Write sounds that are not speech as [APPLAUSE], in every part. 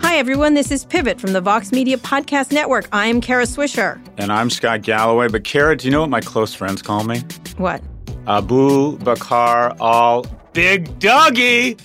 Hi, everyone. This is Pivot from the Vox Media Podcast Network. I'm Kara Swisher. And I'm Scott Galloway. But Kara, do you know what my close friends call me? What? Abu Bakar al Big Doggy.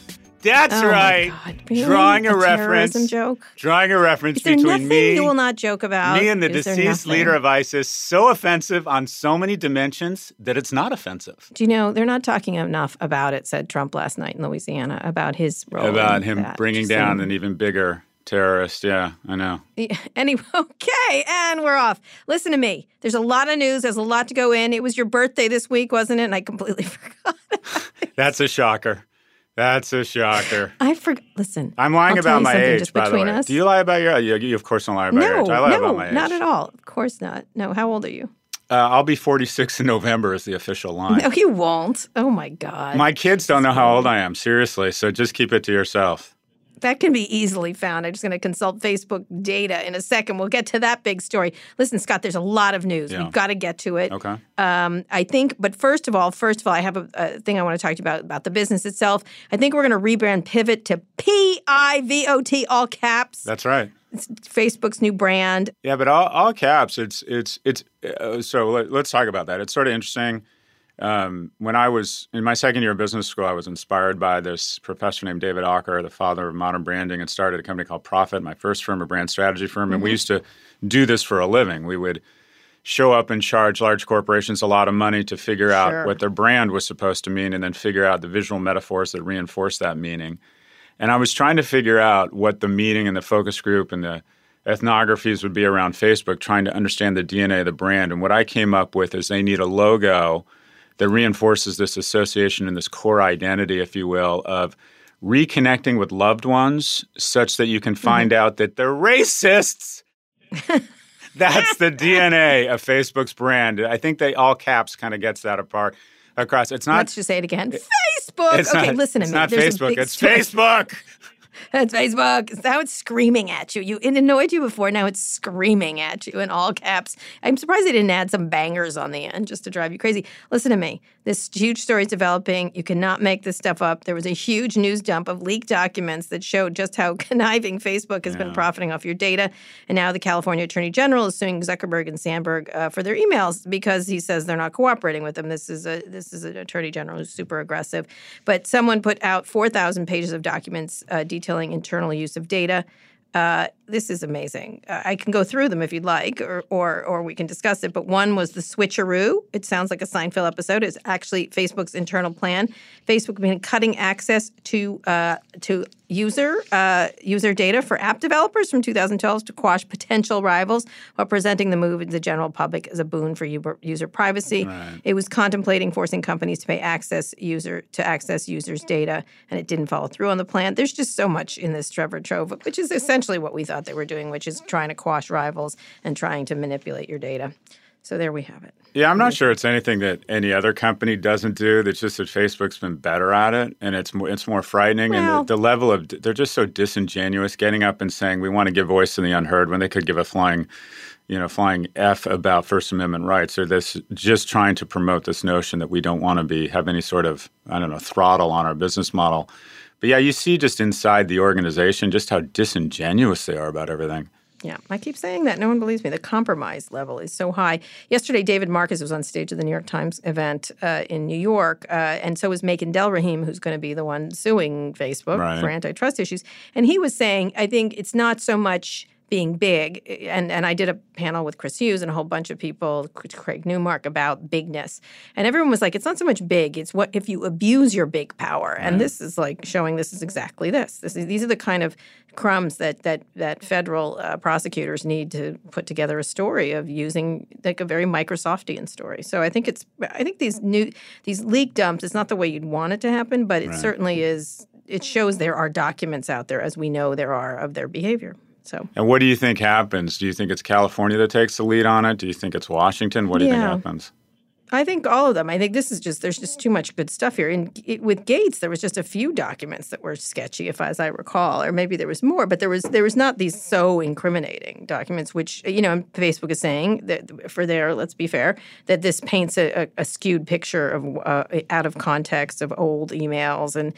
That's Oh, right. Really? Drawing a, A reference. joke? Drawing a reference between me, you will not joke about? me and the Is deceased leader of ISIS. So offensive on so many dimensions that it's not offensive. Do you know they're not talking enough about it? Said Trump last night in Louisiana about his role About in him that. bringing Just down saying. an even bigger terrorist. Yeah, I know. Yeah, [LAUGHS] Anyway, okay, and we're off. Listen to me. There's a lot of news. There's a lot to go in. It was your birthday this week, wasn't it? And I completely [LAUGHS] forgot. That's a shocker. That's a shocker. [GASPS] I forgot. Listen, I'm lying I'll about my age, by the way. us. Do you lie about your you, you of course don't lie about your age. I lie no, about my age. not at all. Of course not. No. How old are you? Uh, I'll be 46 in November is the official line. No, you won't. Oh my God. My kids don't know how old I am, seriously. So just keep it to yourself. That can be easily found. I'm just going to consult Facebook data in a second. We'll get to that big story. Listen, Scott, there's a lot of news. Yeah. We've got to get to it. Okay. Um, I think, but first of all, first of all, I have a, a thing I want to talk to you about about the business itself. I think we're going to rebrand Pivot to P I V O T, all caps. That's right. It's Facebook's new brand. Yeah, but all, all caps. It's it's it's. Uh, so let, let's talk about that. It's sort of interesting. Um, when I was in my second year of business school, I was inspired by this professor named David Aaker, the father of modern branding, and started a company called Prophet, my first firm, a brand strategy firm. And we used to do this for a living. We would show up and charge large corporations a lot of money to figure out Sure. what their brand was supposed to mean and then figure out the visual metaphors that reinforce that meaning. And I was trying to figure out what the meeting and the focus group and the ethnographies would be around Facebook, trying to understand the DNA of the brand. And what I came up with is they need a logo that reinforces this association and this core identity, if you will, of reconnecting with loved ones such that you can mm-hmm. find out that they're racists. [LAUGHS] That's the DNA of Facebook's brand. I think they all caps kind of gets that apart across. It's not Let's just say it again. Facebook. it's okay, not, listen to it's me. not There's Facebook. It's story. Facebook. [LAUGHS] It's Facebook. Now it's screaming at you. You it annoyed you before. Now it's screaming at you in all caps. I'm surprised they didn't add some bangers on the end just to drive you crazy. Listen to me. This huge story is developing. You cannot make this stuff up. There was a huge news dump of leaked documents that showed just how [LAUGHS] conniving Facebook has been profiting off your data. And now the California Attorney General is suing Zuckerberg and Sandberg uh, for their emails because he says they're not cooperating with them. This is a this is an Attorney General who's super aggressive. But someone put out 4,000 pages of documents uh, detailing internal use of data. Uh, this is amazing. Uh, I can go through them if you'd like, or, or or we can discuss it. But one was the switcheroo. It sounds like a Seinfeld episode. It's actually Facebook's internal plan. Facebook been cutting access to uh, to user uh, user data for app developers from 2012 to quash potential rivals, while presenting the move to the general public as a boon for user, privacy. It was contemplating forcing companies to pay access user to access users' data, and it didn't follow through on the plan. There's just so much in this Trevor Trove, which is essentially what we thought they were doing, which is trying to quash rivals and trying to manipulate your data. So there we have it. Yeah, I'm not sure it's anything that any other company doesn't do. That's just that Facebook's been better at it, and it's more, it's more frightening. Well- and the, the level of they're just so disingenuous, getting up and saying we want to give voice to the unheard when they could give a flying, you know, flying f about First Amendment rights. Or this just trying to promote this notion that we don't want to be have any sort of I don't know throttle on our business model. But yeah, you see just inside the organization just how disingenuous they are about everything. Yeah, I keep saying that. No one believes me. The compromise level is so high. Yesterday, David Marcus was on stage at the New York Times event uh, in New York, uh, and so was Makan Delrahim, who's going to be the one suing Facebook Right. for antitrust issues. And he was saying, I think it's not so much being big, and and I did a panel with Chris Hughes and a whole bunch of people, Craig Newmark, about bigness, and everyone was like, it's not so much big; it's what if you abuse your big power, and this is like showing this is exactly this. This is these are the kind of crumbs that that that federal uh, prosecutors need to put together a story of using like a very Microsoftian story. So I think it's I think these new these leak dumps. It's not the way you'd want it to happen, but it certainly is. It shows there are documents out there, as we know there are, of their behavior. So And what do you think happens? Do you think it's California that takes the lead on it? Do you think it's Washington? What do you Yeah. think happens? I think all of them. I think this is just there's just too much good stuff here. And it, with Gates, there was just a few documents that were sketchy, if as I recall, or maybe there was more, but there was there was not these so incriminating documents. Which you know, Facebook is saying that for their let's be fair, that this paints a, a, a skewed picture of uh, out of context of old emails and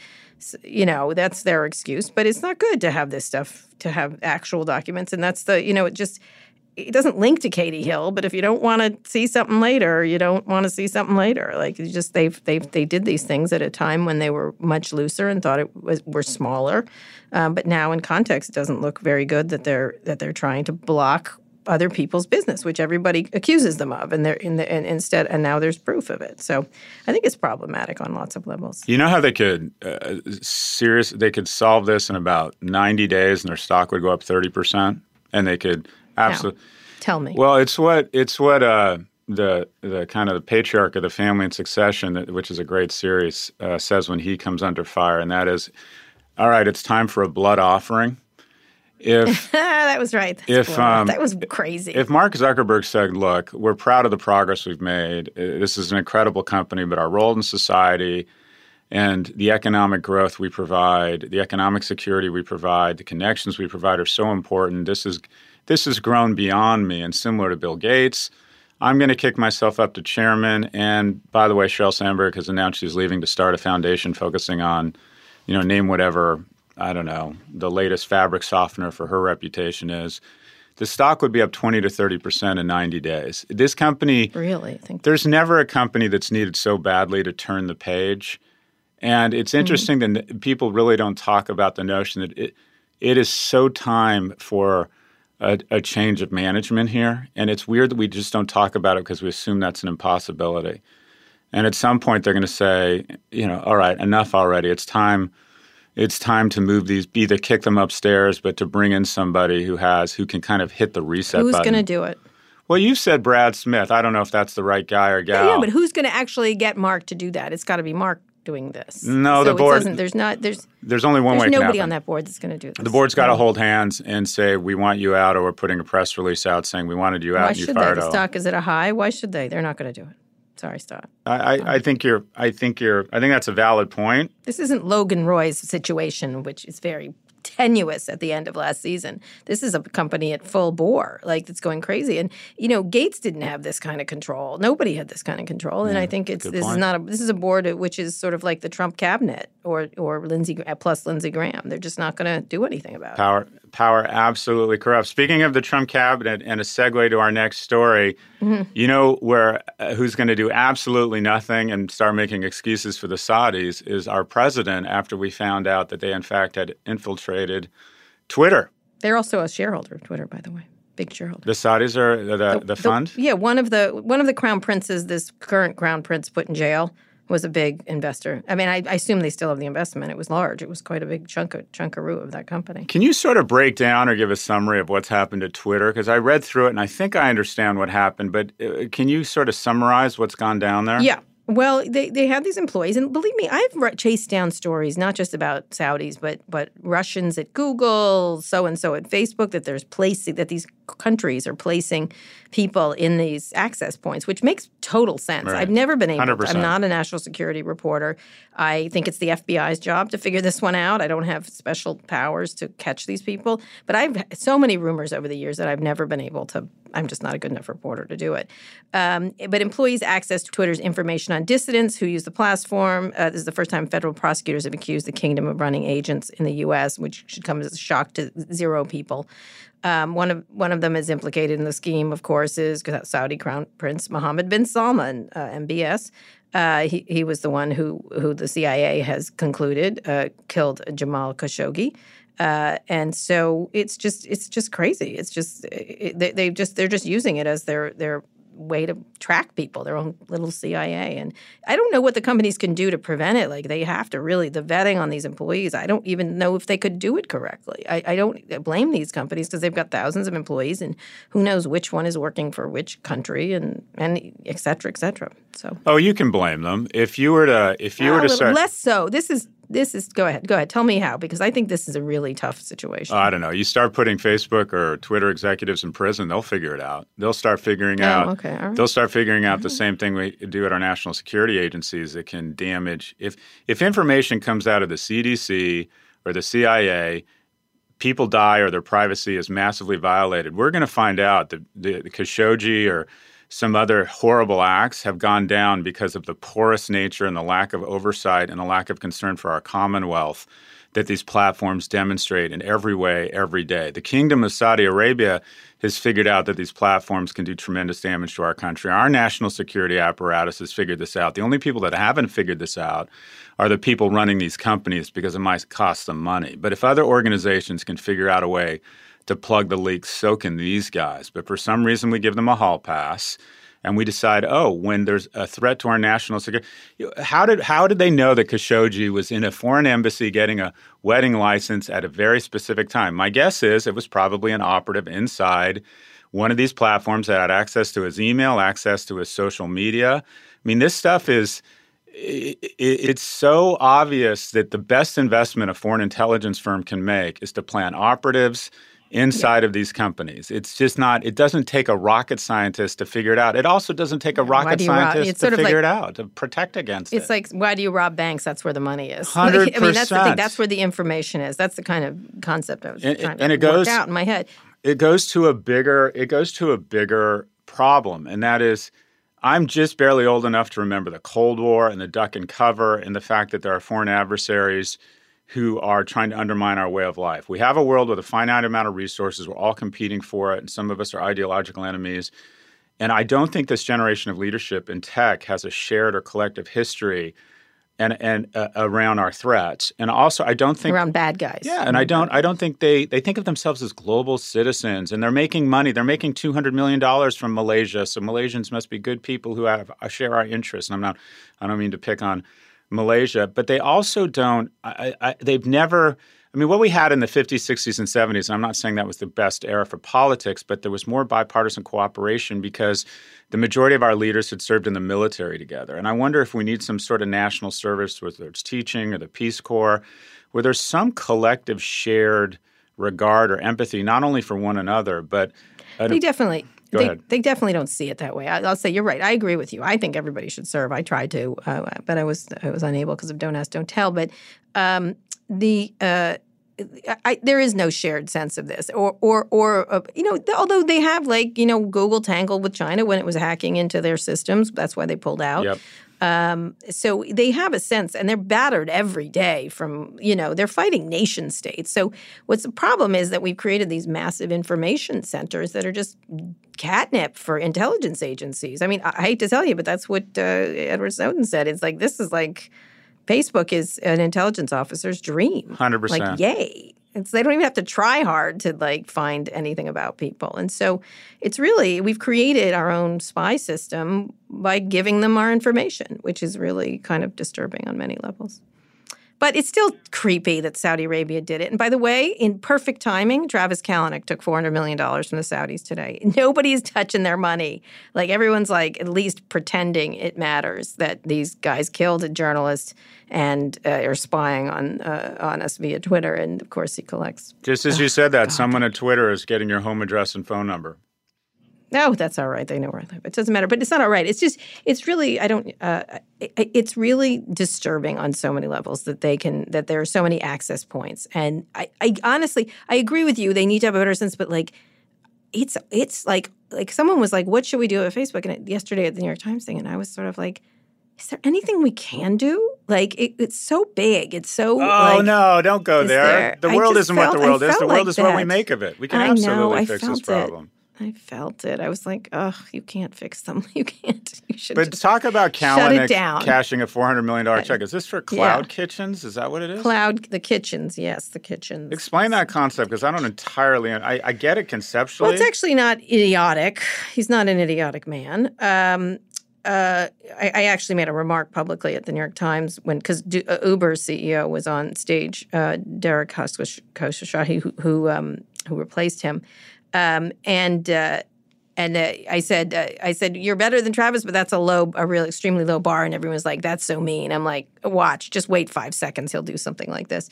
you know that's their excuse but it's not good to have this stuff to have actual documents and that's the you know it just it doesn't link to Katie Hill, but if you don't want to see something later, you don't want to see something later. Like you just they've they they did these things at a time when they were much looser and thought it was were smaller, um, but now in context, it doesn't look very good that they're that they're trying to block other people's business, which everybody accuses them of, and they're in the and instead and now there's proof of it. So I think it's problematic on lots of levels. You know how they could uh, serious they could solve this in about 90 days, and their stock would go up 30 percent, and they could Absolutely. Tell me. Well, it's what it's what uh, the the kind of the patriarch of the family and succession, which is a great series, uh, says when he comes under fire, and that is, all right, it's time for a blood offering. If [LAUGHS] that was right, That's if um, that was crazy. If Mark Zuckerberg said, "Look, we're proud of the progress we've made. Uh, this is an incredible company, but our role in society." And the economic growth we provide, the economic security we provide, the connections we provide are so important. This is this has grown beyond me. And similar to Bill Gates, I'm going to kick myself up to chairman. And by the way, Sheryl Sandberg has announced she's leaving to start a foundation focusing on, you know, name whatever, I don't know, the latest fabric softener for her reputation is. The stock would be up 20 to 30% in 90 days. This company. Really? I think there's never a company that's needed so badly to turn the page. And it's mm-hmm. interesting mm-hmm. that people really don't talk about the notion that it, it is so time for a, a, change of management here. And it's weird that we just don't talk about it because we assume that's an impossibility. And at some point, they're going to say, you know, all right, enough already. It's time. It's time to move these, either kick them upstairs, but to bring in somebody who has, who can kind of hit the reset Who's button. going to do it? Well, you said Brad Smith. I don't know if that's the right guy or gal. Yeah, but who's going to actually get Mark to do that? It's got to be Mark doing this. No, so the board. There's not. There's. There's only one there's way. Nobody on that board that's going to do this. The board's got to hold hands and say, "We want you out," or we're putting a press release out saying, "We wanted you out." Why and you should fired they? The stock is at a high. Why should they? They're not going to do it. Sorry, Scott. I, I, I, think you're. I think you're. I think that's a valid point. This isn't Logan Roy's situation, which is very tenuous at the end of last season. This is a company at full bore, like it's going crazy. And you know, Gates didn't have this kind of control. Nobody had this kind of control. And I think it's this point. is not a this is a board which is sort of like the Trump cabinet or or Lindsey plus Lindsey Graham. They're just not going to do anything about power, it. Power absolutely corrupt. Speaking of the Trump cabinet, and a segue to our next story, mm-hmm. you know where uh, who's going to do absolutely nothing and start making excuses for the Saudis is our president. After we found out that they in fact had infiltrated Twitter. They're also a shareholder of Twitter, by the way big shareholder. The Saudis are the, the, the fund. The, yeah, one of the one of the crown princes, this current crown prince, put in jail was a big investor. I mean, I, I, assume they still have the investment. It was large. It was quite a big chunk of chunkaroo of that company. Can you sort of break down or give a summary of what's happened to Twitter? Because I read through it and I think I understand what happened, but uh, can you sort of summarize what's gone down there? Yeah. Well, they, they have these employees, and believe me, I've chased down stories not just about Saudis, but but Russians at Google, so and so at Facebook. That there's placing that these countries are placing people in these access points, which makes total sense. Right. I've never been able. To, I'm not a national security reporter. I think it's the FBI's job to figure this one out. I don't have special powers to catch these people, but I've so many rumors over the years that I've never been able to. I'm just not a good enough reporter to do it. Um, but employees access Twitter's information on dissidents who use the platform. Uh, this is the first time federal prosecutors have accused the kingdom of running agents in the U.S., which should come as a shock to zero people. Um, one of one of them is implicated in the scheme, of course, is Saudi Crown Prince Mohammed bin Salman, uh, MBS. Uh, he he was the one who who the CIA has concluded uh, killed Jamal Khashoggi. Uh, and so it's just it's just crazy. It's just it, they, they just they're just using it as their their way to track people, their own little CIA. And I don't know what the companies can do to prevent it. Like they have to really, the vetting on these employees, I don't even know if they could do it correctly. I, I don't blame these companies because they've got thousands of employees and who knows which one is working for which country and, and et cetera, et cetera. So. Oh, you can blame them. If you were to, if you uh, were to start. Less so. This is this is go ahead, go ahead. Tell me how because I think this is a really tough situation. Uh, I don't know. You start putting Facebook or Twitter executives in prison, they'll figure it out. They'll start figuring Oh, out. okay, right. They'll start figuring out the same thing we do at our national security agencies that can damage. If if information comes out of the CDC or the CIA, people die or their privacy is massively violated. We're going to find out that the, the Khashoggi or some other horrible acts have gone down because of the porous nature and the lack of oversight and the lack of concern for our commonwealth that these platforms demonstrate in every way, every day. The Kingdom of Saudi Arabia has figured out that these platforms can do tremendous damage to our country. Our national security apparatus has figured this out. The only people that haven't figured this out are the people running these companies because it might cost them money. But if other organizations can figure out a way to plug the leaks, so can these guys. But for some reason, we give them a hall pass and we decide, oh, when there's a threat to our national security, how did how did they know that Khashoggi was in a foreign embassy getting a wedding license at a very specific time? My guess is it was probably an operative inside one of these platforms that had access to his email, access to his social media. I mean, this stuff is. it- It's so obvious that the best investment a foreign intelligence firm can make is to plan operatives inside of these companies. It's just not, it doesn't take a rocket scientist to figure it out. It also doesn't take a rocket you rob- scientist to figure like- it out, to protect against It's it. like, why do you rob banks? That's where the money is. Hundred [LAUGHS] Like, I mean, that's the thing. That's where the information is. That's the kind of concept I was And- trying and to it goes- work out in my head. it goes to a bigger it goes to a bigger problem and that is i'm just barely old enough to remember the cold war and the duck and cover and the fact that there are foreign adversaries who are trying to undermine our way of life we have a world with a finite amount of resources we're all competing for it and some of us are ideological enemies and i don't think this generation of leadership in tech has a shared or collective history and, and uh, around our threats and also i don't think around bad guys. yeah, and I don't I don't think they they think of themselves as global citizens and they're making money. They're making 200 million dollars from Malaysia. So Malaysians must be good people who have share our interests. And I'm not I don't mean to pick on Malaysia, but they also don't I, I, they've never I mean, what we had in the 50s, 60s, and 70s, and I'm not saying that was the best era for politics, but there was more bipartisan cooperation because the majority of our leaders had served in the military together. And I wonder if we need some sort of national service, whether it's teaching or the Peace Corps, where there's some collective shared regard or empathy, not only for one another, but They definitely. Go they, ahead. they definitely don't see it that way. I, I'll say you're right. I agree with you. I think everybody should serve. I tried to, uh, but I was I was unable because of don't ask, don't tell. But um, the uh, I, there is no shared sense of this, or or or uh, you know, th- although they have like you know Google tangled with China when it was hacking into their systems. That's why they pulled out. Yep. Um, so they have a sense, and they're battered every day from, you know, they're fighting nation states. So what's the problem is that we've created these massive information centers that are just catnip for intelligence agencies. I mean, I, I hate to tell you, but that's what uh, Edward Snowden said. It's like this is like Facebook is an intelligence officer's dream. 100%. Like, yay. It's, they don't even have to try hard to like find anything about people. And so it's really we've created our own spy system by giving them our information, which is really kind of disturbing on many levels. But it's still creepy that Saudi Arabia did it. And by the way, in perfect timing, Travis Kalanick took $400 million from the Saudis today. [LAUGHS] Nobody's touching their money. Like everyone's like at least pretending it matters that these guys killed a journalist and uh, are spying on uh, on us via Twitter. And of course, he collects. Just as you said that, someone at Twitter is getting your home address and phone number. No, that's all right. They know where I live. It doesn't matter. But it's not all right. It's just, it's really, I don't, uh, it, it's really disturbing on so many levels that they can, that there are so many access points. And I, I honestly, I agree with you. They need to have a better sense, but like, it's, it's like, like someone was like, what should we do at Facebook? And it, yesterday at the New York Times thing, and I was sort of like, is there anything we can do? Like, it, it's so big. It's so, Oh like, no, don't go there. there- The world isn't what the world is. The world like is what we make of it. We can I absolutely know, fix this problem. it. I felt it. I was like, ugh, you can't fix them. [LAUGHS] You can't. You should But talk about Kalanick cashing a four hundred million dollar check. Is this for cloud kitchens? Is that what it is? Cloud, the kitchens, yes, the kitchens. Explain that concept because I don't entirely. I, I get it conceptually. Well, it's actually not idiotic. He's not an idiotic man. Um, uh, I, I actually made a remark publicly at the New York Times when because uh, Uber's CEO was on stage, uh, Dara Khosrowshahi, who who, um, who replaced him, um, and uh, and uh, I said, uh, I said, you're better than Travis, but that's a low, a real extremely low bar. And everyone's like, that's so mean. I'm like, watch, just wait five seconds, he'll do something like this.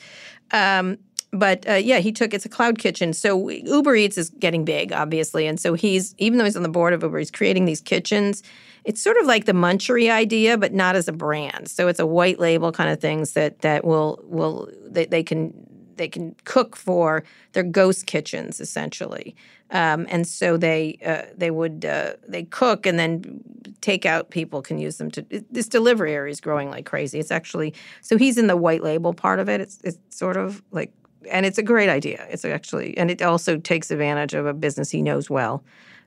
Um, but uh, yeah, he took it's a cloud kitchen. So Uber Eats is getting big, obviously, and so he's even though he's on the board of Uber, he's creating these kitchens. It's sort of like the Munchery idea, but not as a brand. So it's a white label kind of things that that will will they, they can they can cook for their ghost kitchens essentially. Um, and so they uh, they would uh, they cook and then takeout people can use them to. This delivery area is growing like crazy. It's actually so he's in the white label part of it. It's it's sort of like and it's a great idea. It's actually, and it also takes advantage of a business he knows well,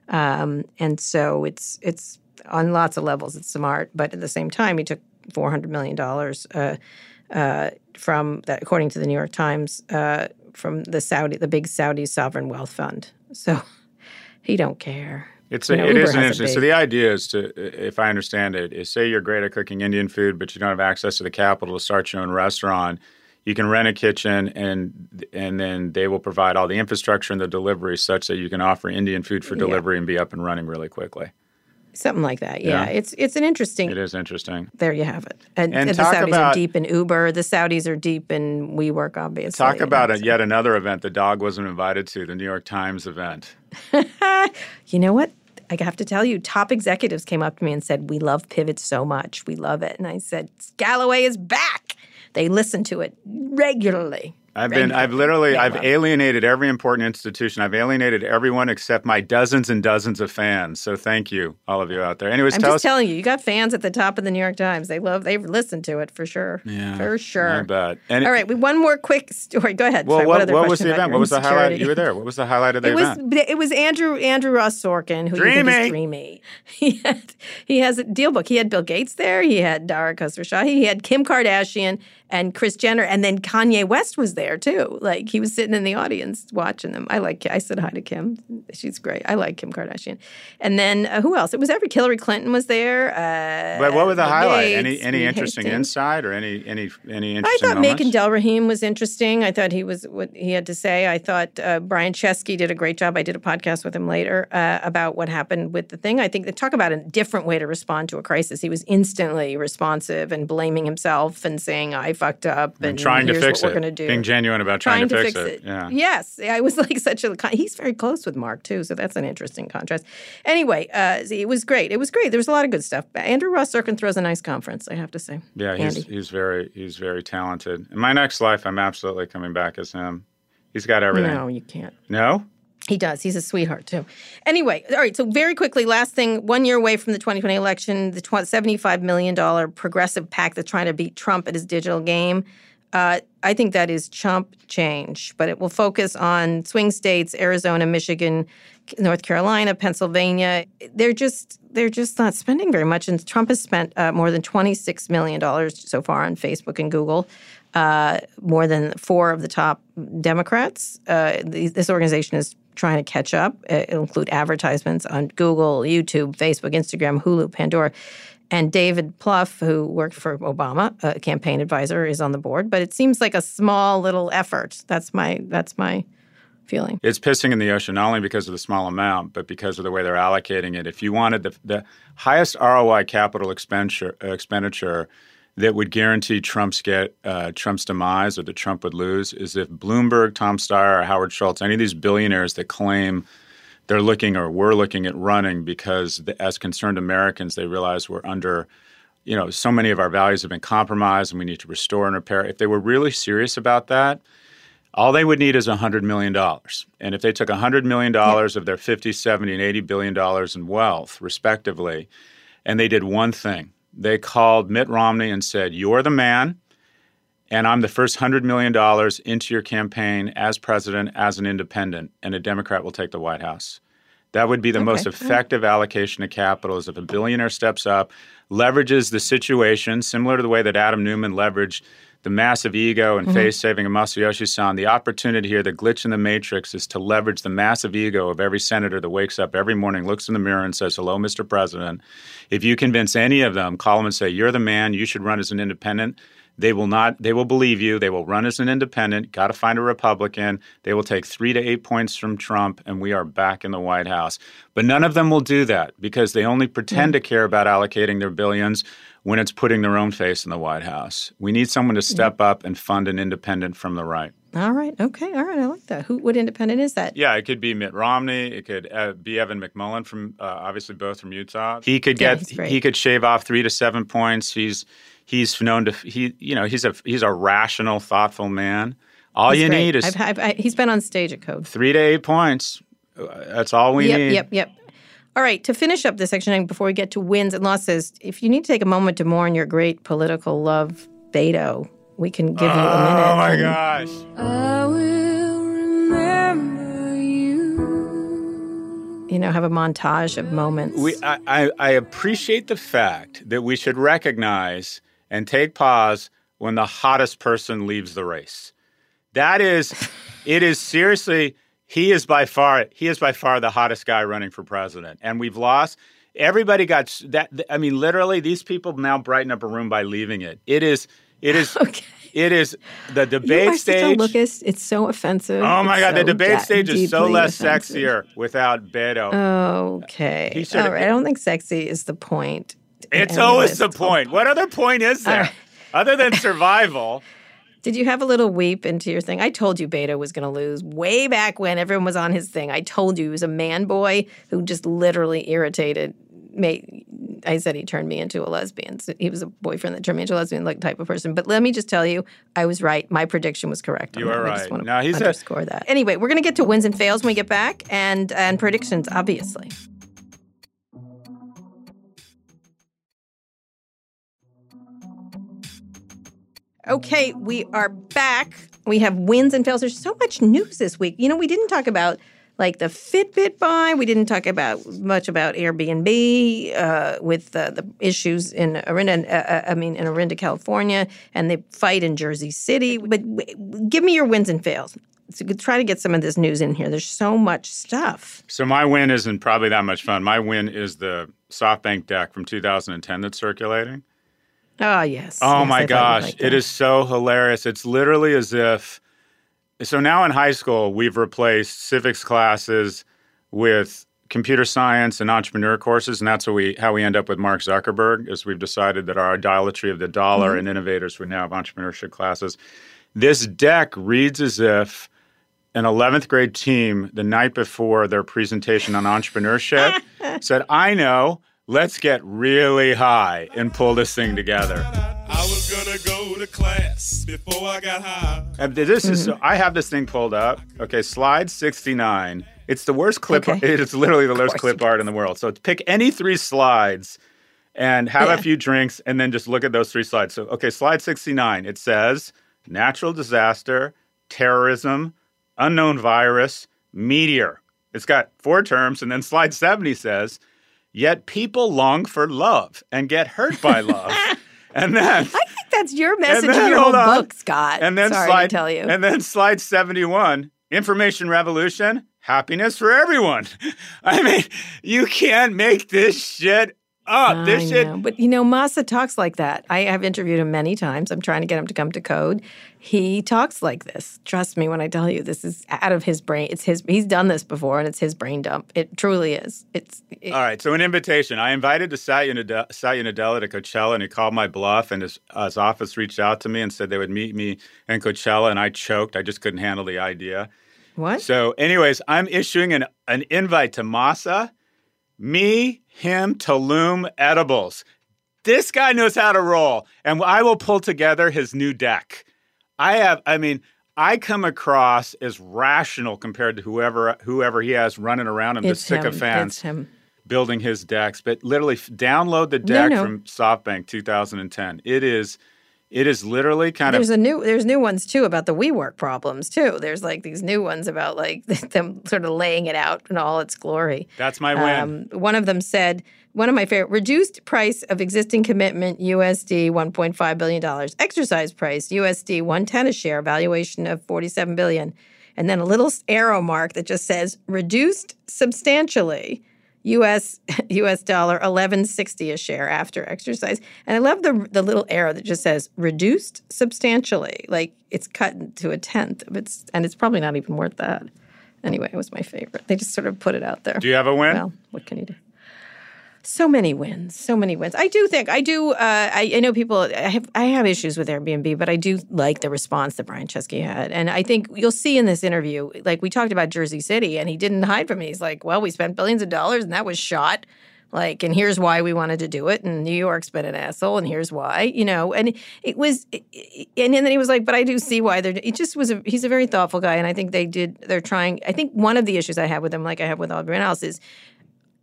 um, and so it's it's on lots of levels. It's smart, but at the same time, he took four hundred million dollars uh, uh, from that, according to the New York Times, uh, from the Saudi, the big Saudi sovereign wealth fund. So he don't care. It's a, you know, it is an interesting. So the idea is to, if I understand it, is say you're great at cooking Indian food, but you don't have access to the capital to start your own restaurant you can rent a kitchen and and then they will provide all the infrastructure and the delivery such that you can offer Indian food for delivery yeah. and be up and running really quickly. Something like that. Yeah. yeah. It's it's an interesting It is interesting. There you have it. And, and, and the Saudis about, are deep in Uber. The Saudis are deep in WeWork, obviously. Talk about a, yet another event the dog wasn't invited to, the New York Times event. [LAUGHS] you know what? I have to tell you, top executives came up to me and said, We love Pivot so much. We love it. And I said, Galloway is back. They listen to it regularly. I've been, I've literally, I've alienated every important institution. I've alienated everyone except my dozens and dozens of fans. So thank you, all of you out there. Anyways, I'm just us, telling you, you got fans at the top of the New York Times. They love, they've listened to it for sure. Yeah, for sure. I bet. And all right, we one more quick story. Go ahead. Well, Sorry, what, what, what was the event? What was the highlight? You were there. What was the highlight of the it event? Was, it was Andrew Andrew Ross Sorkin, who dreamy. You think is dreamy. [LAUGHS] He had he has a deal book. He had Bill Gates there. He had Dara Khosrowshahi. He had Kim Kardashian and Kris Jenner, and then Kanye West was there too. Like he was sitting in the audience watching them. I like. I said hi to Kim. She's great. I like Kim Kardashian. And then uh, who else? It was every Hillary Clinton was there. Uh, but what were the highlight? Gates, any any interesting insight or any any any interesting? I thought moments? Makan Delrahim was interesting. I thought he was what he had to say. I thought uh, Brian Chesky did a great job. I did a podcast with him later uh, about what happened with the thing. I think they talk about a different way to respond to a crisis. He was instantly responsive and blaming himself and saying I fucked up and, and trying to fix it. We're going to do. Being genuine about trying, trying to, fix, fix it. it. Yeah. Yes, I was like [LAUGHS] such a. He's very close with Mark too, so that's an interesting contrast. Anyway, uh, it was great. It was great. There was a lot of good stuff. Andrew Ross Sorkin throws a nice conference. I have to say. Yeah, he's Andy. he's very he's very talented. In my next life, I'm absolutely coming back as him. He's got everything. No, you can't. No. He does. He's a sweetheart too. Anyway, all right. So very quickly, last thing. One year away from the 2020 election, the 75 million dollar progressive pack that's trying to beat Trump at his digital game. Uh, I think that is chump change, but it will focus on swing states: Arizona, Michigan, North Carolina, Pennsylvania. They're just they're just not spending very much, and Trump has spent uh, more than 26 million dollars so far on Facebook and Google. Uh, more than four of the top Democrats. Uh, this organization is trying to catch up. It'll include advertisements on Google, YouTube, Facebook, Instagram, Hulu, Pandora. And David Plouffe, who worked for Obama, a campaign advisor, is on the board. But it seems like a small little effort. That's my that's my feeling. It's pissing in the ocean not only because of the small amount, but because of the way they're allocating it. If you wanted the, the highest ROI capital expenditure, expenditure that would guarantee Trump's get uh, Trump's demise or that Trump would lose is if Bloomberg, Tom Steyer, or Howard Schultz, any of these billionaires that claim they're looking or we're looking at running because the, as concerned Americans they realize we're under you know so many of our values have been compromised and we need to restore and repair if they were really serious about that all they would need is $100 million and if they took $100 million yeah. of their 50 70 and 80 billion dollars in wealth respectively and they did one thing they called mitt romney and said you're the man and I'm the first $100 million into your campaign as president, as an independent, and a Democrat will take the White House. That would be the okay. most effective allocation of capital is if a billionaire steps up, leverages the situation, similar to the way that Adam Neumann leveraged the massive ego and mm-hmm. face saving of Masayoshi Son. The opportunity here, the glitch in the matrix, is to leverage the massive ego of every senator that wakes up every morning, looks in the mirror, and says, Hello, Mr. President. If you convince any of them, call them and say, You're the man, you should run as an independent They will not. They will believe you. They will run as an independent. Got to find a Republican. They will take three to eight points from Trump, and we are back in the White House. But none of them will do that because they only pretend mm. to care about allocating their billions when it's putting their own face in the White House. We need someone to step up and fund an independent from the right. All right. Okay. All right. I like that. Who? What independent is that? Yeah, it could be Mitt Romney. It could uh, be Evan McMullin from uh, obviously both from Utah. He could get. Yeah, he could shave off three to seven points. He's he's known to he. You know, he's a he's a rational, thoughtful man. All he's you great. need is I've, I've, I, he's been on stage at Code. Three to eight points. That's all we yep, need. Yep. Yep. All right, to finish up this section before we get to wins and losses, if you need to take a moment to mourn your great political love, Beto, we can give you a oh, minute. Oh my gosh. I will remember you. You know, have a montage of moments. We, I, I, I appreciate the fact that we should recognize and take pause when the hottest person leaves the race. That is, [LAUGHS] it is seriously he is by far he is by far the hottest guy running for president, and we've lost. Everybody got that. I mean, literally, these people now brighten up a room by leaving it. It is. It is. [LAUGHS] Okay. It is the debate you stage. Such a Lucas. It's so offensive. Oh my it's god, so the debate stage is so less offensive. sexier without Beto. Okay. All right. I don't think sexy is the point. It's always the point. What other point is there? Right. Other than [LAUGHS] survival. Did you have a little weep into your thing? I told you Beto was going to lose way back when everyone was on his thing. I told you he was a man boy who just literally irritated me. I said he turned me into a lesbian. So he was a boyfriend that turned me into a lesbian like type of person. But let me just tell you, I was right. My prediction was correct. You are right. I just want to now, he's underscore a- that. Anyway, we're going to get to wins and fails when we get back, and and predictions, obviously. Okay, we are back. We have wins and fails. There's so much news this week. You know, we didn't talk about like the Fitbit buy. We didn't talk about much about Airbnb uh, with uh, the issues in Orinda. Uh, uh I mean, in Orinda, California, and the fight in Jersey City. But w- give me your wins and fails. So try to get some of this news in here. There's so much stuff. So my win isn't probably that much fun. My win is the SoftBank deck from 2010 that's circulating. Oh, yes. Oh, yes, my I gosh. It is so hilarious. It's literally as if. So now in high school, we've replaced civics classes with computer science and entrepreneur courses, and that's how we how we end up with Mark Zuckerberg. Is we've decided that our idolatry of the dollar mm-hmm. and innovators we now have entrepreneurship classes. This deck reads as if an 11th grade team the night before their presentation on [LAUGHS] entrepreneurship said, "I know." Let's get really high and pull this thing together. I was gonna go to class before I got high. And this is mm-hmm. I have this thing pulled up. Okay, slide 69. It's the worst clip. Okay. [LAUGHS] It's literally the worst clip art in the world. So pick any three slides and have yeah. a few drinks and then just look at those three slides. So okay, slide 69. It says natural disaster, terrorism, unknown virus, meteor. It's got four terms, and then slide 70 says Yet people long for love and get hurt by [LAUGHS] love. and then I think that's your message then, in your whole on. book, Scott. And then Sorry slide, to tell you. And then slide 71, information revolution, happiness for everyone. [LAUGHS] I mean, you can't make this shit up. This shit. But you know, Masa talks like that. I have interviewed him many times. I'm trying to get him to come to code. He talks like this. Trust me when I tell you this is out of his brain. It's his he's done this before and it's his brain dump. It truly is. It's it, All right. So an invitation. I invited to Satya Nadella, Satya Nadella to Coachella and he called my bluff and his, his office reached out to me and said they would meet me in Coachella and I choked. I just couldn't handle the idea. What? So anyways, I'm issuing an an invite to Masa me, him, Tulum Edibles. This guy knows how to roll, and I will pull together his new deck. I have, I mean, I come across as rational compared to whoever whoever he has running around him, it's the sycophants building his decks. But literally, download the deck no, no. from SoftBank 2010. It is it is literally kind there's of there's a new there's new ones too about the WeWork problems too. There's like these new ones about like [LAUGHS] them sort of laying it out in all its glory. That's my win. Um, one of them said one of my favorite reduced price of existing commitment USD 1.5 billion dollars. Exercise price USD 110 a share. Valuation of 47 billion. And then a little arrow mark that just says reduced substantially US [LAUGHS] US dollar 1160 a share after exercise. And I love the the little arrow that just says reduced substantially. Like it's cut to a tenth. of It's and it's probably not even worth that. Anyway, it was my favorite. They just sort of put it out there. Do you have a win? Well, what can you do? So many wins, so many wins. I do think I do. Uh, I, I, know people. I have I have issues with Airbnb, but I do like the response that Brian Chesky had, and I think you'll see in this interview. Like we talked about Jersey City, and he didn't hide from me. He's like, "Well, we spent billions of dollars, and that was shot." Like, and here's why we wanted to do it. And New York's been an asshole, and here's why, you know. And it was, and then he was like, "But I do see why they're." It just was a. He's a very thoughtful guy, and I think they did. They're trying. I think one of the issues I have with him, like I have with everyone else, is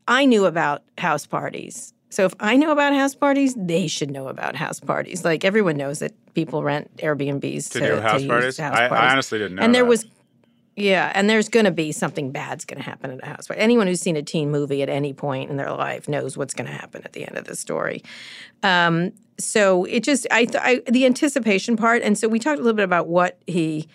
I knew about house parties so if I know about house parties, they should know about house parties. Like everyone knows that people rent Airbnbs to, to, do house to parties. House I, parties. I, honestly didn't know. And there that. was, yeah, and there's going to be something bad's going to happen at a house party. Anyone who's seen a teen movie at any point in their life knows what's going to happen at the end of the story. Um, so it just, I, I, the anticipation part, and so we talked a little bit about what he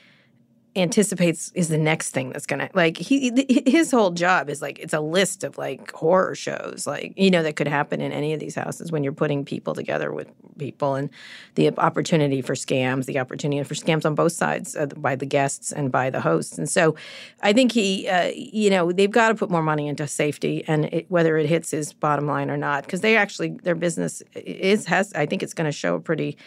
anticipates is the next thing that's gonna like he his whole job is like it's a list of like horror shows like you know that could happen in any of these houses when you're putting people together with people and the opportunity for scams the opportunity for scams on both sides uh, by the guests and by the hosts and so i think he uh, you know they've got to put more money into safety and it, whether it hits his bottom line or not because they actually their business is has i think it's going to show a pretty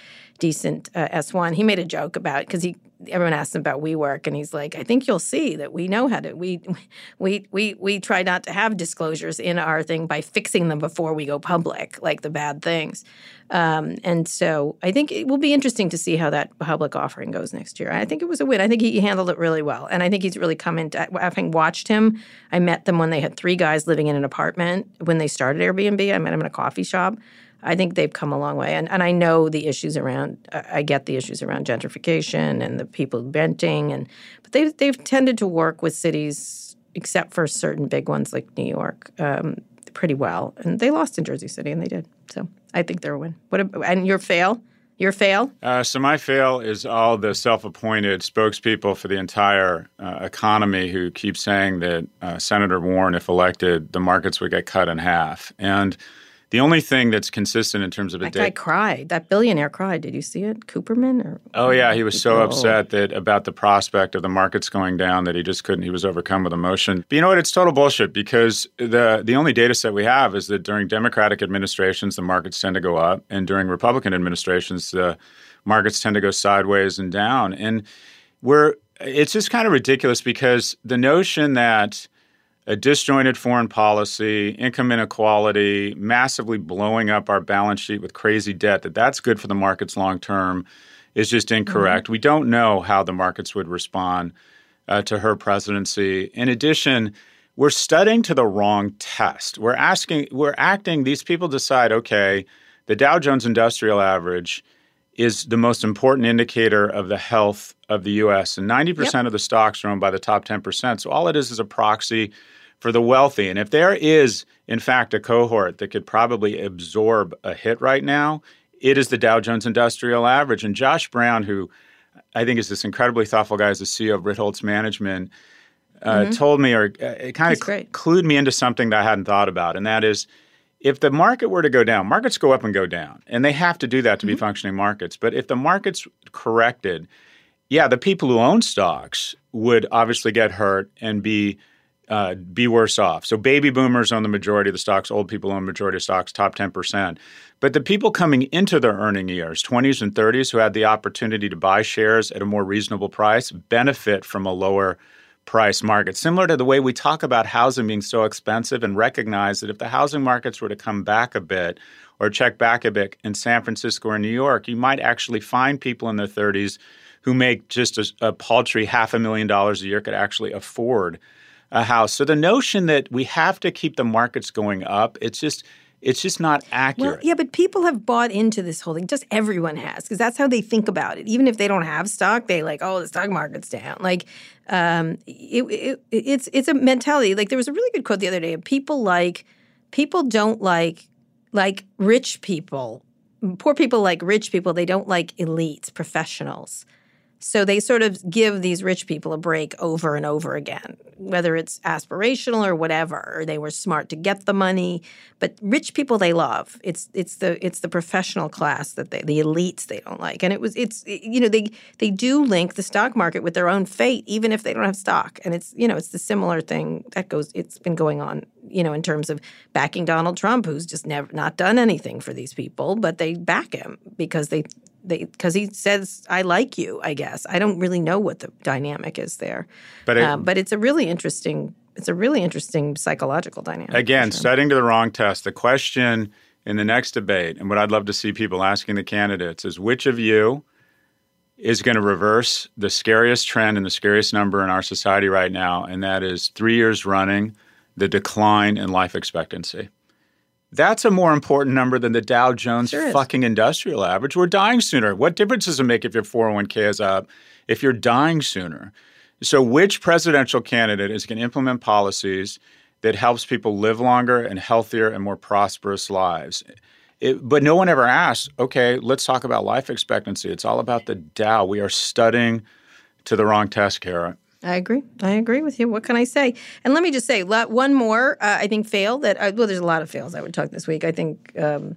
decent uh, S1. He made a joke about because he everyone asks him about WeWork, and he's like, "I think you'll see that we know how to we [LAUGHS] we we we try not to have disclosures in our thing by fixing them before we go public, like the bad things." Um, and so I think it will be interesting to see how that public offering goes next year. I think it was a win. I think he handled it really well, and I think he's really come into. Having watched him, I met them when they had three guys living in an apartment when they started Airbnb. I met him in a coffee shop. I think they've come a long way. And, and I know the issues around, I get the issues around gentrification and the people renting. And, but they've, they've tended to work with cities, except for certain big ones like New York, um, pretty well. And they lost in Jersey City, and they did. So I think they're a win. What, and your fail? Your fail? Uh, so my fail is all the self-appointed spokespeople for the entire uh, economy who keep saying that uh, Senator Warren, if elected, the markets would get cut in half. And the only thing that's consistent in terms of a that guy cried. That billionaire cried. Did you see it, Cooperman? Or oh yeah, he was so upset that about the prospect of the markets going down that he just couldn't. He was overcome with emotion. But you know what? It's total bullshit because the the only data set we have is that during Democratic administrations the markets tend to go up, and during Republican administrations the markets tend to go sideways and down. And we're it's just kind of ridiculous because the notion that a disjointed foreign policy, income inequality, massively blowing up our balance sheet with crazy debt, that that's good for the markets long term is just incorrect. Mm-hmm. We don't know how the markets would respond uh, to her presidency. In addition, we're studying to the wrong test. We're asking, we're acting, these people decide, okay, the Dow Jones Industrial Average is the most important indicator of the health of the US. And 90% yep. of the stocks are owned by the top 10%. So all it is is a proxy for the wealthy. And if there is, in fact, a cohort that could probably absorb a hit right now, it is the Dow Jones Industrial Average. And Josh Brown, who I think is this incredibly thoughtful guy, is the CEO of Ritholtz Management, uh, mm-hmm. told me or uh, it kind of cl- clued me into something that I hadn't thought about, and that is if the market were to go down, markets go up and go down, and they have to do that to mm-hmm. be functioning markets. But if the markets corrected, yeah, the people who own stocks would obviously get hurt and be uh, be worse off. So baby boomers own the majority of the stocks, old people own the majority of stocks, top 10%. But the people coming into their earning years, 20s and 30s, who had the opportunity to buy shares at a more reasonable price, benefit from a lower price market. Similar to the way we talk about housing being so expensive and recognize that if the housing markets were to come back a bit or check back a bit in San Francisco or New York, you might actually find people in their 30s who make just a, a paltry half a million dollars a year could actually afford – a house. So the notion that we have to keep the markets going up, it's just it's just not accurate. Well, yeah, but people have bought into this whole thing. Just everyone has, because that's how they think about it. Even if they don't have stock, they like, oh, the stock market's down. Like, um, it, it, it's it's a mentality. Like there was a really good quote the other day. People like people don't like like rich people. Poor people like rich people. They don't like elites, professionals. So they sort of give these rich people a break over and over again, whether it's aspirational or whatever. Or they were smart to get the money, but rich people they love. It's it's the it's the professional class that they the elites they don't like. And it was it's you know they they do link the stock market with their own fate, even if they don't have stock. And it's you know it's the similar thing that goes. It's been going on you know in terms of backing Donald Trump, who's just never not done anything for these people, but they back him because they because he says I like you. I guess I don't really know what the dynamic is there, But it- um, but it's a really interesting. It's a really interesting psychological dynamic. Again, sure. studying to the wrong test. The question in the next debate, and what I'd love to see people asking the candidates, is which of you is going to reverse the scariest trend and the scariest number in our society right now, and that is three years running the decline in life expectancy. That's a more important number than the Dow Jones Sure fucking industrial average. We're dying sooner. What difference does it make if your 401k is up if you're dying sooner? So, which presidential candidate is going to implement policies that helps people live longer and healthier and more prosperous lives? It, but no one ever asks, okay, let's talk about life expectancy. It's all about the Dow. We are studying to the wrong test, Kara. I agree. I agree with you. What can I say? And let me just say one more. Uh, I think fail that. Uh, well, there's a lot of fails I would talk this week. I think. Um,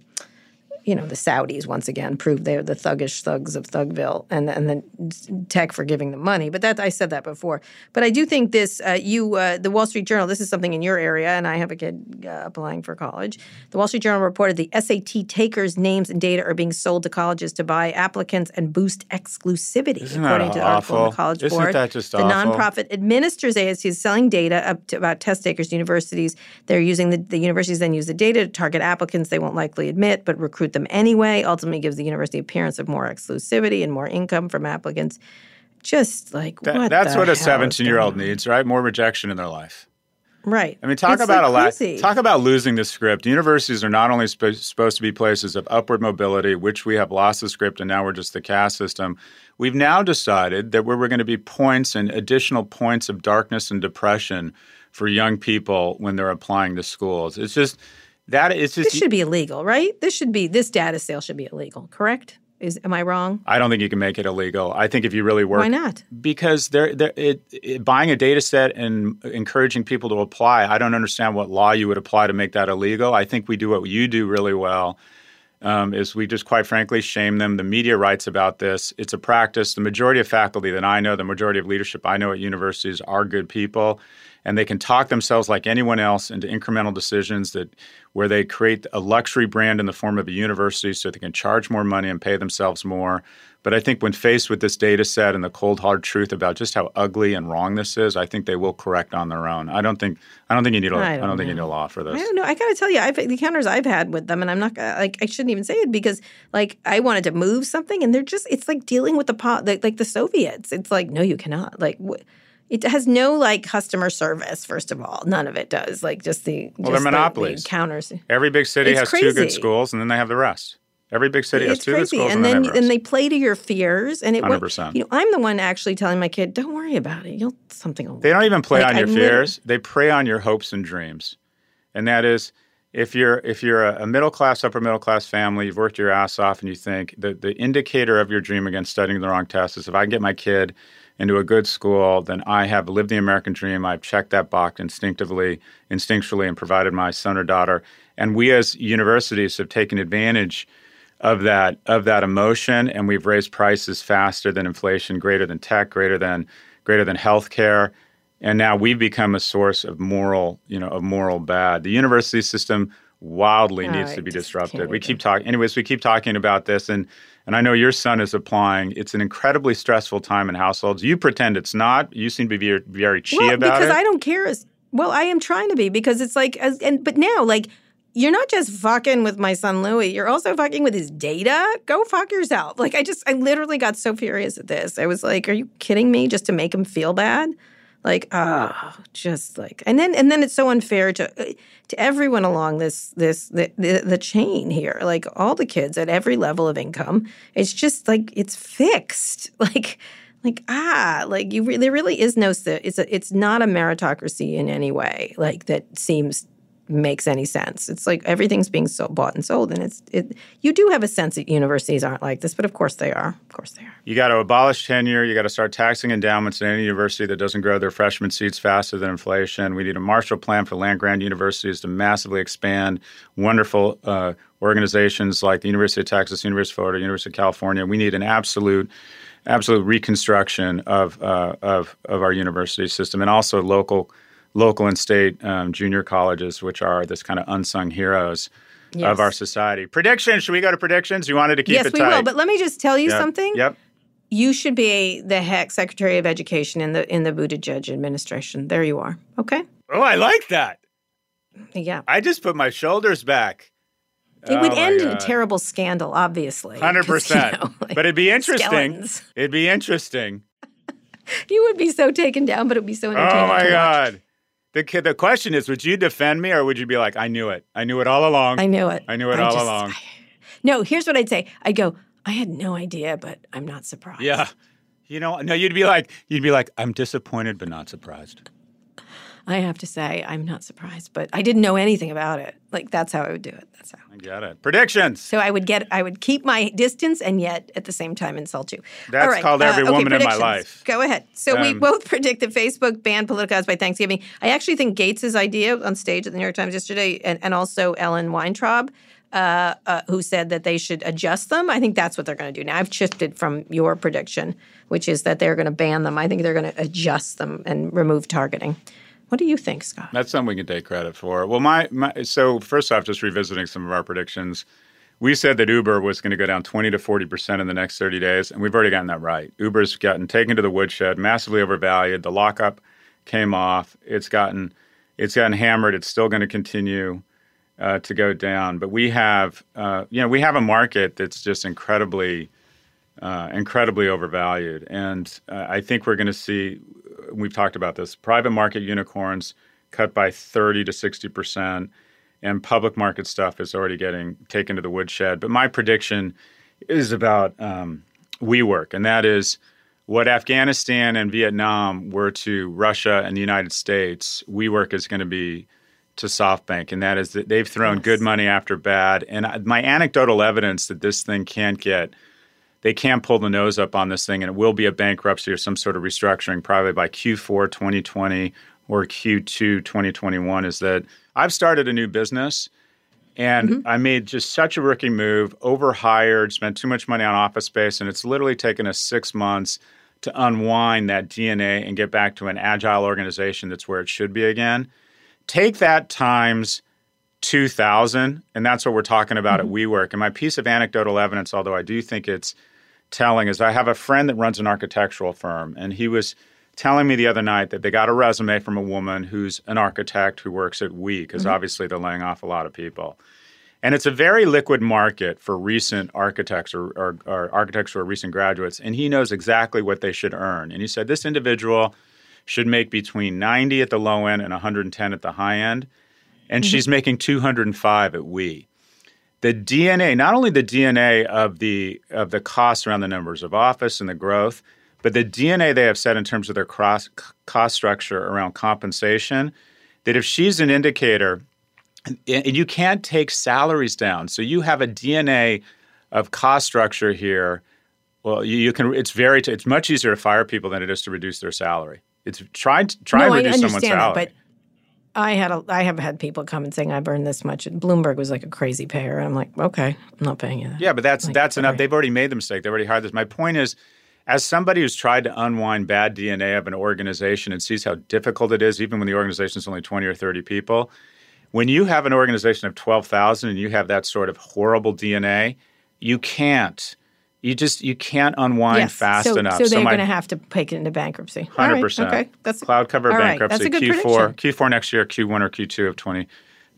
you know the Saudis once again proved they're the thuggish thugs of Thugville, and and then tech for giving them money. But that I said that before. But I do think this. Uh, you, uh, the Wall Street Journal. This is something in your area, and I have a kid uh, applying for college. The Wall Street Journal reported the SAT takers' names and data are being sold to colleges to buy applicants and boost exclusivity, Isn't that according to the article the College Isn't Board. that just the awful? nonprofit administers ASU is selling data up to about test takers to universities. They're using the, the universities then use the data to target applicants they won't likely admit, but recruit them anyway. Ultimately, gives the university appearance of more exclusivity and more income from applicants. Just like That- what that's what a 17 year old needs, right? More rejection in their life. right? I mean, talk It's about like a la- talk about losing the script. Universities are not only sp- supposed to be places of upward mobility, which we have lost the script, and now we're just the caste system. We've now decided that we're, we're going to be points and additional points of darkness and depression for young people when they're applying to schools. It's just that it's just. This should be illegal, right? This should be this data sale should be illegal. Correct? Is am I wrong? I don't think you can make it illegal. I think if you really work, Why not? because they're, they're it, it, buying a data set and encouraging people to apply i don't understand what law you would apply to make that illegal i think we do what you do really well um, is we just quite frankly shame them. The media writes about this. It's a practice. The majority of faculty that i know the majority of leadership i know at universities are good people and they can talk themselves like anyone else into incremental decisions that where they create a luxury brand in the form of a university so they can charge more money and pay themselves more but I think when faced with this data set and the cold hard truth about just how ugly and wrong this is, I think they will correct on their own. I don't think I don't think you need a I I don't don't, think you need a law for this. I don't know. I gotta tell you, I've the encounters I've had with them, and I'm not gonna- like I shouldn't even say it because like I wanted to move something, and they're just it's like dealing with the pot like, the Soviets. It's like no, you cannot. Like wh- it has no like customer service. First of all, none of it does. Like just the Well, they're just the- the monopolies. counters. Every big city It's has two good schools, and then they have the rest. Every big city has It's two good crazy, schools, and then, and they play to your fears, and it. wa- 100%. You know, I'm the one actually telling my kid, "Don't worry about it. You'll something will." They don't even play Like, on your literally- fears. They prey on your hopes and dreams. And that is if you're if you're a, middle class, upper middle class family, you've worked your ass off and you think the, the indicator of your dream against studying the wrong test is if I can get my kid into a good school, then I have lived the American dream. I've checked that box instinctively, instinctually, and provided my son or daughter. And we as universities have taken advantage of that of that emotion and we've raised prices faster than inflation greater than tech greater than greater than healthcare and now we've become a source of moral you know of moral bad the university system wildly Oh, needs to be disrupted we keep talking anyways we keep talking about this and and I know your son is applying. It's an incredibly stressful time in households. You pretend it's not. You seem to be very, very chi well, about because it. I don't care. As, well, I am trying to be because it's like, as, and but now like. You're not just fucking with my son Louis. You're also fucking with his data. Go fuck yourself. Like I just, I literally got so furious at this. I was like, "Are you kidding me?" Just to make him feel bad. Like, oh, just like, and then and then it's so unfair to to everyone along this this the, the the chain here. Like all the kids at every level of income. It's just like it's fixed. [LAUGHS] Like like ah like you re- there really is no it's a, it's not a meritocracy in any way like that seems makes any sense. It's like everything's being so bought and sold, and it's it. You do have a sense that universities aren't like this, but of course they are. Of course they are. You got to abolish tenure. You got to start taxing endowments in any university that doesn't grow their freshman seats faster than inflation. We need a Marshall Plan for land grant universities to massively expand wonderful uh, organizations like the University of Texas, University of Florida, University of California. We need an absolute absolute reconstruction of uh, of of our university system and also local local and state um, junior colleges, which are this kind of unsung heroes Yes. of our society. Predictions? Should we go to predictions? You wanted to keep yes, it we tight. will. But let me just tell you Yep. something. Yep. You should be the heck Secretary of Education in the in the Buttigieg administration. There you are. Okay. Oh, I like that. Yeah. I just put my shoulders back. It would Oh, my end in a terrible scandal, obviously. Hundred you percent. know, [LAUGHS] like, But it'd be interesting. skeletons. It'd be interesting. [LAUGHS] You would be so taken down, but it would be so entertaining. Oh my to watch. The the question is, would you defend me or would you be like, I knew it. I knew it all along. I knew it. I knew it all just- along. I- no, here's what I'd say. I'd go, I had no idea, but I'm not surprised. yeah. You know, no, you'd be like, you'd be like, I'm disappointed but not surprised. I have to say, I'm not surprised, but I didn't know anything about it. Like that's how I would do it. That's how. I get it. Predictions. So I would get, I would keep my distance and yet at the same time insult you. That's right, called every uh, okay, woman in my life. Go ahead. So we Um, both [LAUGHS] predicted Facebook banned political ads by Thanksgiving. I actually think Gates's idea on stage at the New York Times yesterday, and, and also Ellen Weintraub, uh, uh, who said that they should adjust them. I think that's what they're going to do now. I've shifted from your prediction, which is that they're going to ban them. I think they're going to adjust them and remove targeting. What do you think, Scott? That's something we can take credit for. Well, my, my so first off, just revisiting some of our predictions, we said that Uber was going to go down 20 to 40 percent in the next 30 days, and we've already gotten that right. Uber's gotten taken to the woodshed, massively overvalued. The lockup came off. It's gotten it's gotten hammered. It's still going to continue uh, to go down. But we have uh, you know we have a market that's just incredibly uh, incredibly overvalued. And uh, I think we're going to see, we've talked about this, private market unicorns cut by 30 to 60%, and public market stuff is already getting taken to the woodshed. But my prediction is about um, WeWork, and that is what Afghanistan and Vietnam were to Russia and the United States, WeWork is going to be to SoftBank, and that is that they've thrown good money after bad. And my anecdotal evidence that this thing can't get they can pull the nose up on this thing and it will be a bankruptcy or some sort of restructuring probably by Q4 2020 or Q2 2021 is that I've started a new business and mm-hmm. I made just such a rookie move, overhired, spent too much money on office space, and it's literally taken us six months to unwind that DNA and get back to an agile organization that's where it should be again. Take that times 2000, and that's what we're talking about at mm-hmm. WeWork. And my piece of anecdotal evidence, although I do think it's telling, is I have a friend that runs an architectural firm, and he was telling me the other night that they got a resume from a woman who's an architect who works at We, because mm-hmm. obviously they're laying off a lot of people. And it's a very liquid market for recent architects or, or, or architects who are recent graduates. And he knows exactly what they should earn. And he said this individual should make between 90 at the low end and 110 at the high end. And mm-hmm. she's making 205 at We. The DNA, not only the DNA of the of the costs around the numbers of office and the growth, but the DNA they have set in terms of their cross, cost structure around compensation, that if she's an indicator and you can't take salaries down. So you have a DNA of cost structure here. Well, you, you can. It's very. It's much easier to fire people than it is to reduce their salary. It's try try no, and I reduce someone's understand salary. that, but I had a, I have had people come and saying I've earned this much. And Bloomberg was like a crazy payer. I'm like, okay, I'm not paying you that. yeah, but that's Like, that's enough. They've already made the mistake. They've already hired this. My point is, as somebody who's tried to unwind bad DNA of an organization and sees how difficult it is, even when the organization is only twenty or thirty people, when you have an organization of twelve thousand and you have that sort of horrible DNA, you can't. You just you can't unwind Yes. fast so, enough. So they're my- going to have to take it into bankruptcy. Hundred right, percent. Okay, that's cloud cover all right, bankruptcy. That's a good Q4, prediction. Q4 next year, Q1 or Q2 of twenty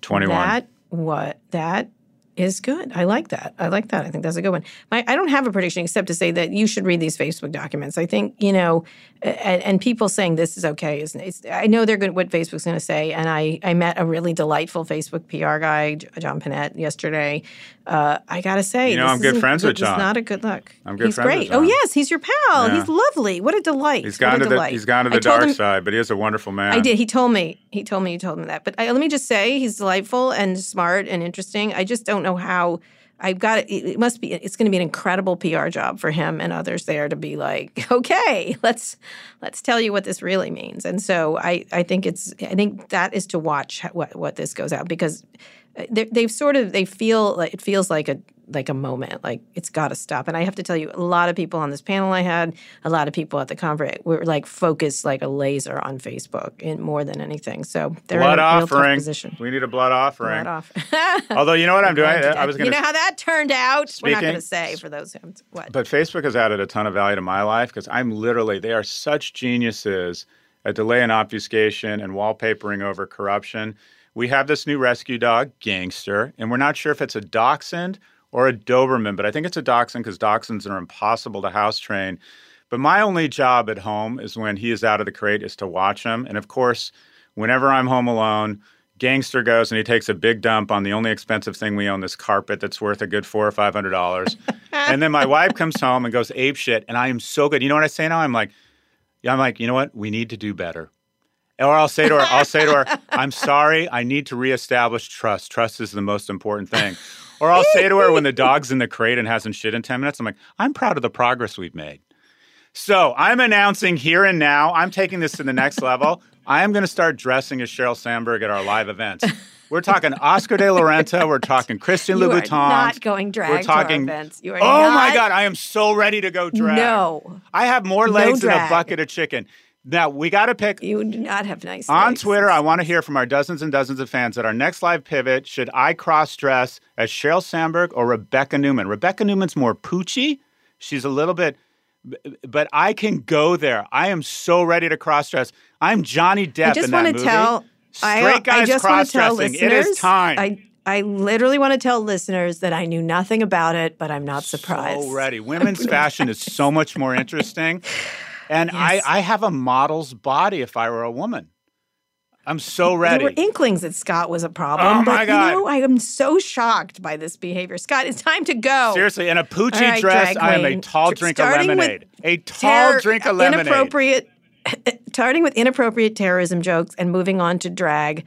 twenty one. That what that is good. I like that. I like that. I think that's a good one. My, I don't have a prediction except to say that you should read these Facebook documents. I think you know, and, and people saying this is okay is it's, I know they're good what Facebook's going to say. And I I met a really delightful Facebook PR guy, John Pinette, yesterday. Uh, I gotta say, you know, I'm good friends good, with John. It's not a good look. I'm good he's friends great. with John. Oh yes, he's your pal. Yeah. He's lovely. What a delight. He's gone to the he's gone to the dark him- side, but he is a wonderful man. I did. He told me. He told me. You told me that. But I, let me just say, he's delightful and smart and interesting. I just don't know how. I've got it. It must be. It's going to be an incredible PR job for him and others there to be like, [LAUGHS] okay, let's let's tell you what this really means. And so I, I think it's. I think that is to watch what what this goes out because Uh, they've sort of they feel like it feels like a like a moment like it's got to stop and i have to tell you a lot of people on this panel i had a lot of people at the conference were like focused like a laser on facebook in more than anything so they're blood in a offering. position We need a blood offering. Blood off. [LAUGHS] [LAUGHS] Although you know what I'm doing, I, was going to you know how that turned out we're not going to say for those who what But Facebook has added a ton of value to my life because I'm literally, they are such geniuses at delay and obfuscation and wallpapering over corruption. We have this new rescue dog, Gangster, and we're not sure if it's a dachshund or a Doberman, but I think it's a dachshund because dachshunds are impossible to house train. But my only job at home is when he is out of the crate is to watch him. And of course, whenever I'm home alone, Gangster goes and he takes a big dump on the only expensive thing we own, this carpet that's worth a good four or five hundred dollars. [LAUGHS] and then my wife comes home and goes ape shit, and I am so good. You know what I say now? I'm like, yeah, I'm like, you know what? We need to do better. Or I'll say to her, I'll say to her, [LAUGHS] I'm sorry, I need to reestablish trust. Trust is the most important thing. Or I'll say to her when the dog's in the crate and hasn't shit in 10 minutes, I'm like, I'm proud of the progress we've made. So I'm announcing here and now, I'm taking this to the next level. I am going to start dressing as Sheryl Sandberg at our live events. We're talking Oscar de la Renta. We're talking Christian you Louboutin. not going drag We're talking. events you are oh my God, I am so ready to go drag. no I have more legs than a bucket of chicken. Now we got to pick you do not have nice on legs. Twitter. I want to hear from our dozens and dozens of fans at our next live pivot. Should I cross dress as Sheryl Sandberg or Rebekah Neumann? Rebekah Neumann's more Pucci. She's a little bit, but I can go there. I am so ready to cross dress. I'm Johnny Depp I just want to tell Straight I, guys I just want to tell listeners It is time. I I literally want to tell listeners that I knew nothing about it, but I'm not surprised. So ready. [LAUGHS] Women's fashion is so much more interesting. [LAUGHS] And I, Yes. I have a model's body if I were a woman. I'm so ready. There were inklings that Scott was a problem. Oh, my but, God. You know, I am so shocked by this behavior. Scott, it's time to go. Seriously, in a Pucci right, dress, I am a tall drink of lemonade. A tall Ter- drink of lemonade. Inappropriate, [LAUGHS] starting with inappropriate terrorism jokes and moving on to drag.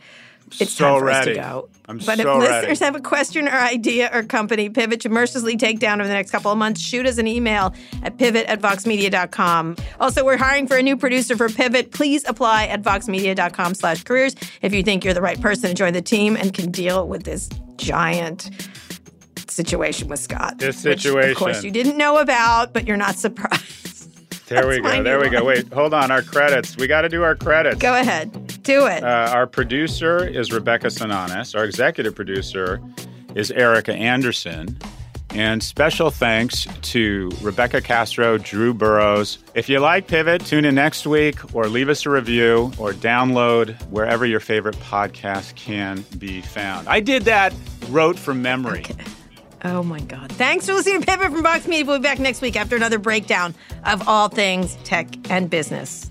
It's So time for us to go. I'm but so if ready. listeners have a question or idea or company pivot to mercilessly take down over the next couple of months, shoot us an email at pivot at voxmedia.com. Also, we're hiring for a new producer for Pivot. Please apply at voxmedia.com slash careers if you think you're the right person to join the team and can deal with this giant situation with Scott. This which, of course, you didn't know about, but you're not surprised. There we That's my go. There we go. Wait, hold on. Our credits. We got to do our credits. Go ahead. Do it. Uh, our producer is Rebecca Sananes. Our executive producer is Erica Anderson. And special thanks to Rebecca Castro, Drew Burrows. If you like Pivot, tune in next week or leave us a review or download wherever your favorite podcast can be found. I did that, wrote from memory. Oh my God. Thanks for listening to Pivot from Vox Media. We'll be back next week after another breakdown of all things tech and business.